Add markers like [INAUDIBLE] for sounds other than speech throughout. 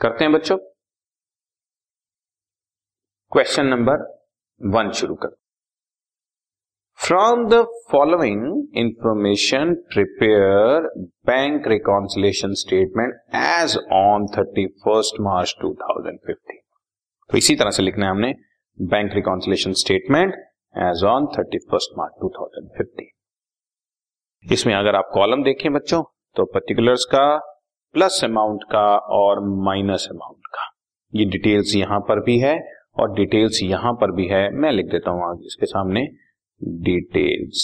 करते हैं बच्चों। क्वेश्चन नंबर वन शुरू कर। From the following information prepare bank reconciliation statement as on thirty first March two thousand fifteen तो इसी तरह से लिखना है हमने bank reconciliation statement as on thirty first March two thousand fifteen इसमें अगर आप कॉलम देखें बच्चों तो पर्टिकुलर्स का प्लस अमाउंट का और माइनस अमाउंट का। ये डिटेल्स यहाँ पर भी है और डिटेल्स यहाँ पर भी है। मैं लिख देता हूँ आगे इसके सामने डिटेल्स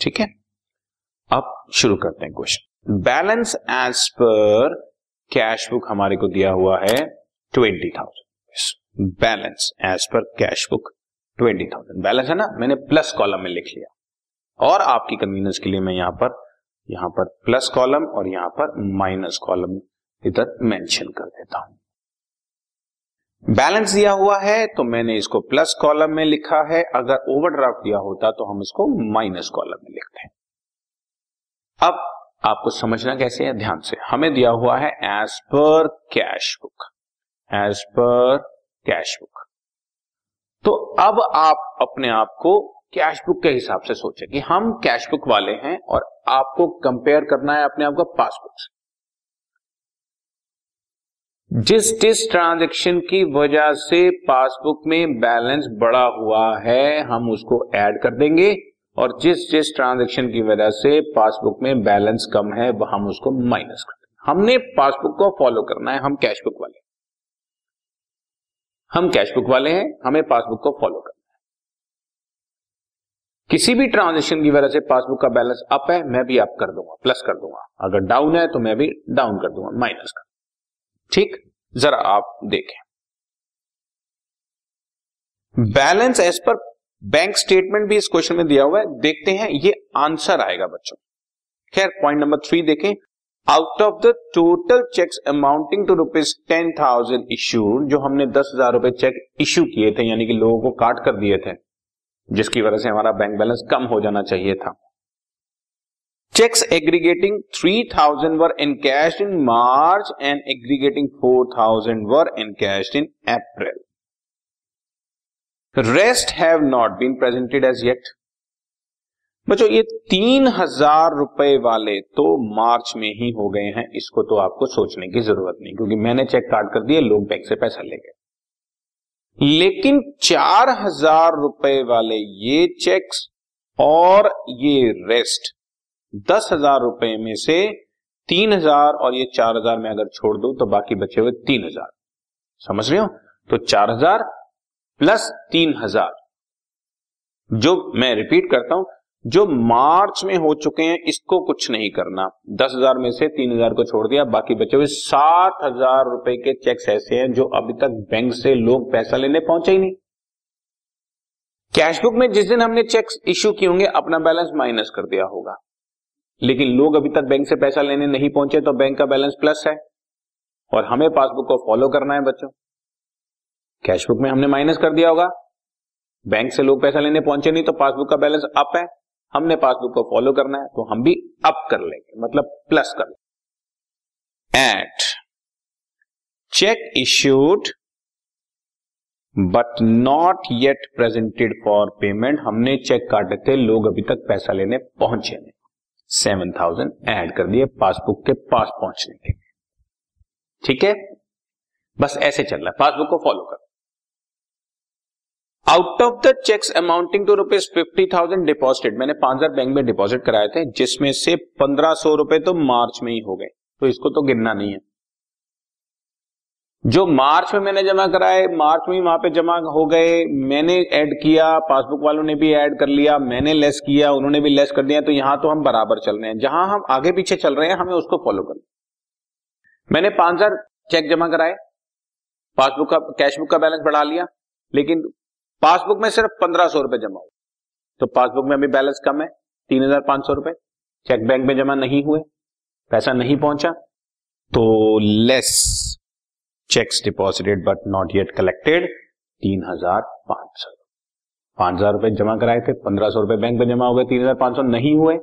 ठीक है? अब शुरू करते हैं question balance as per cash book हमारे को दिया हुआ है twenty thousand balance as per cash book twenty thousand balance है ना? मैंने प्लस कॉलम में लिख लिया। और आपकी कन्वीनियंस के लिए मैं यहाँ पर यहाँ पर प्लस कॉलम और यहाँ पर माइनस कॉलम इधर मेंशन कर देता हूँ। बैलेंस दिया हुआ है तो मैंने इसको प्लस कॉलम में लिखा है। अगर ओवरड्राफ्ट दिया होता तो हम इसको माइनस कॉलम में लिखते हैं। अब आपको समझना कैसे है? ध्यान से। हमें दिया हुआ है as per cash book as per cash book तो अब आप अपने आप को कैश बुक के हिसाब से सोचे कि हम कैश बुक वाले हैं और आपको कंपेयर करना है अपने आप को पासबुक से जिस जिस ट्रांजेक्शन की वजह से पासबुक में बैलेंस बड़ा हुआ है, हम उसको ऐड कर देंगे और जिस जिस ट्रांजेक्शन की वजह से पासबुक में बैलेंस कम है, वह हम उसको माइनस कर देंगे। हमने पासबुक को फॉलो करना है, हम कैशबुक वाले हम कैशबुक वाले हैं, हमें पासबुक को फॉलो करना किसी भी ट्रांजेक्शन की वजह से पासबुक का बैलेंस अप है, मैं भी अप कर दूँगा प्लस कर दूँगा। अगर डाउन है तो मैं भी डाउन कर दूँगा माइनस कर ठीक? जरा आप देखें। Balance as per bank statement भी इस क्वेश्चन में दिया हुआ है। देखते हैं, ये आंसर आएगा बच्चों। खैर पॉइंट नंबर थ्री देखें। Out of the total cheques amounting to rupees ten thousand issued जो हमने दस हज़ार रुपए चेक इश्यू किए थे, यानी कि लोगों को काट कर दिए थे जिसकी वजह से हमारा बैंक बैलेंस कम हो जाना चाहिए था। Cheques aggregating three thousand were in cash in March and aggregating four thousand were in cash in April rest have not been presented as yet बच्चों, ये तीन हज़ार रुपए वाले तो मार्च में ही हो गए हैं। इसको तो आपको सोचने की ज़रूरत नहीं, क्योंकि मैंने चेक काट कर दिए, लोग बैंक से पैसा ले गए। लेकिन चार हज़ार रुपए वाले ये चेक्स और ये रेस्ट दस हज़ार रुपए में से तीन हज़ार और ये चार हज़ार में अगर छोड़ दू तो बाकी बचे हुए तीन हज़ार। समझ रहे हो? तो चार हज़ार प्लस तीन हज़ार। जो मैं रिपीट करता हूँ जो मार्च में हो चुके हैं, इसको कुछ नहीं करना। दस हज़ार में से तीन हज़ार को छोड़ दिया, बाकी बचे हुए सात हज़ार रुपए के चेक्स ऐसे हैं जो अभी तक बैंक से लोग पैसा लेने पहुँचे ही नहीं। कैशबुक में जिस दिन हमने चेक्स इश्यू किए होंगे, अपना बैलेंस माइनस कर दिया होगा। लेकिन लोग अभी तक बैंक से पैसा लेने नहीं पहुँचे तो बैंक का बैलेंस प्लस है। और हमें पासबुक को फॉलो करना है बच्चों। कैशबुक में हमने माइनस कर दिया होगा। बैंक से लोग पैसा लेने पहुँचे नहीं तो पासबुक का बैलेंस अप है। हमने पासबुक को फॉलो करना है तो हम भी अप कर लेंगे मतलब प्लस कर लेंगे। Eight cheque issued but not yet presented for payment हमने चेक काटे थे, लोग अभी तक पैसा लेने पहुँचे नहीं। सेवन थाउज़ेंड एड कर दिए पासबुक के पास पहुँचने के लिए। ठीक है? बस ऐसे चल रहा है। पासबुक को फॉलो कर। Out of the cheques amounting to rupees fifty thousand deposited मैंने पाँच हज़ार बैंक में डिपॉजिट कराए थे, जिसमें से पंद्रह सौ रुपए तो मार्च में ही हो गए तो इसको तो गिनना नहीं है। जो मार्च में मैंने जमा कराए, मार्च में वहाँ पे जमा हो गए, मैंने ऐड किया पासबुक वालों ने भी ऐड कर लिया, मैंने लेस किया, उन्होंने भी लेस कर दिया तो यहाँ तो हम बराबर चल रहे हैं। जहाँ हम आगे पीछे चल रहे हैं, हमें उसको फॉलो करना मैंने पाँच हज़ार चेक जमा कराए पासबुक का कैशबुक का बैलेंस बढ़ा लिया, लेकिन पासबुक में सिर्फ़ पंद्रह सौ रुपए जमा हुए। तो पासबुक में अभी बैलेंस कम है, तीन हज़ार पाँच सौ रुपए। चेक बैंक में जमा नहीं हुए, पैसा नहीं पहुँचा तो less cheques deposited but not yet collected तीन हज़ार पाँच सौ। पाँच हज़ार रुपए जमा कराए थे, पंद्रह सौ रुपए बैंक में जमा हो गए, तीन हज़ार पाँच सौ नहीं हुए।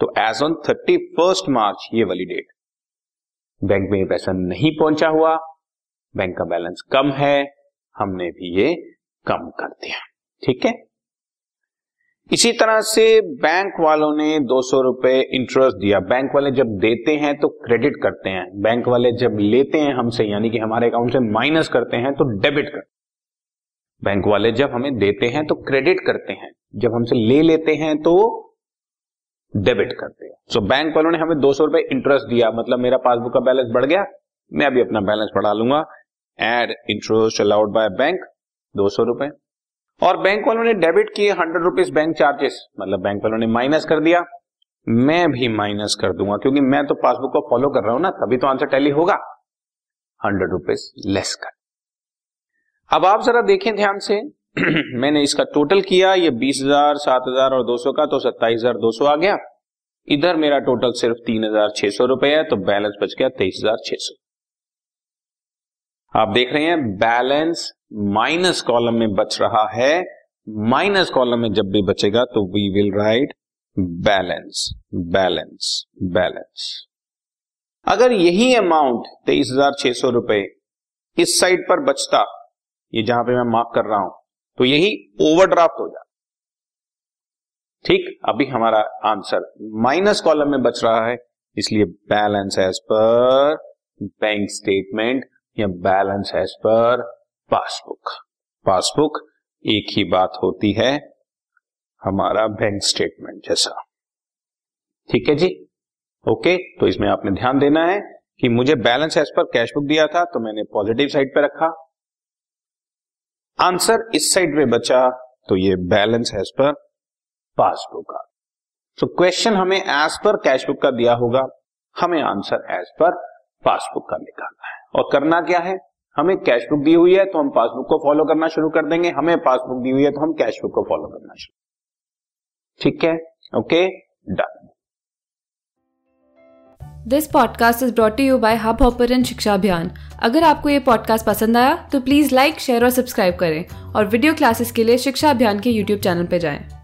तो as on thirty first March ये वाली डेट बैंक में ये पैसा नहीं पहुँचा हुआ, बैंक का बैलेंस कम है, हमने भी ये कम कर दिया। ठीक है? इसी तरह से बैंक वालों ने दो सौ रुपए इंटरेस्ट दिया। बैंक वाले जब देते हैं तो क्रेडिट करते हैं। बैंक वाले जब लेते हैं हमसे यानी कि हमारे अकाउंट से माइनस करते हैं तो डेबिट करते बैंक वाले जब हमें देते हैं तो क्रेडिट करते हैं। जब हमसे ले लेते हैं तो डेबिट करते हैं। सो so, बैंक वालों ने हमें दो सौ रुपए इंटरेस्ट दिया। मतलब मेरा पासबुक का बैलेंस बढ़ गया। मैं अभी अपना बैलेंस बढ़ा लूँगा। Add interest allowed by bank दो सौ रुपए। और बैंक वालों ने डेबिट किए हंड्रेड रुपीज़ बैंक चार्जेस मतलब बैंक वालों ने माइनस कर दिया। मैं भी माइनस कर दूँगा, क्योंकि मैं तो पासबुक को फॉलो कर रहा हूँ ना, तभी तो आंसर टैली होगा। हंड्रेड रुपीज़ लेस कर। अब आप जरा देखें ध्यान से। [CLEARS THROAT] मैंने इसका टोटल किया, ये बीस हज़ार, सात हज़ार और दो सौ का तो सत्ताईस हज़ार दो सौ आ गया। इधर मेरा टोटल सिर्फ़ तीन हज़ार छह सौ रुपए है तो बैलेंस बच गया तेईस हज़ार छह सौ। आप देख रहे हैं बैलेंस माइनस कॉलम में बच रहा है। माइनस कॉलम में जब भी बचेगा तो we will write balance balance balance अगर यही अमाउंट तेईस हज़ार छह सौ रुपए इस साइड पर बचता, ये जहाँ पे मैं मार्क कर रहा हूँ तो यही ओवरड्राफ्ट हो जाता ठीक, अभी हमारा आंसर माइनस कॉलम में बच रहा है, इसलिए balance as per bank statement या balance as per passbook passbook एक ही बात होती है, हमारा बैंक स्टेटमेंट जैसा। ठीक है जी? ओके तो इसमें आपने ध्यान देना है कि मुझे balance as per cash book दिया था तो मैंने पॉजिटिव साइड पे रखा। आंसर इस साइड में बचा तो ये बैलेंस एज पर पासबुक का। तो क्वेश्चन हमें एज पर कैश बुक का दिया होगा, हमें आंसर एज पर पासबुक का निकालना है। और करना क्या है? हमें कैश बुक दी हुई है तो हम पासबुक को फॉलो करना शुरू कर देंगे। हमें पासबुक दी हुई है तो हम कैश बुक को फॉलो करना शुरू ठीक है? Okay done this podcast is brought you by Hub Hopper शिक्षा अभियान अगर आपको ये पॉडकास्ट पसंद आया तो प्लीज़ लाइक शेयर और सब्सक्राइब करें। और वीडियो क्लासेस के लिए शिक्षा अभियान के यूट्यूब चैनल पर जाएँ।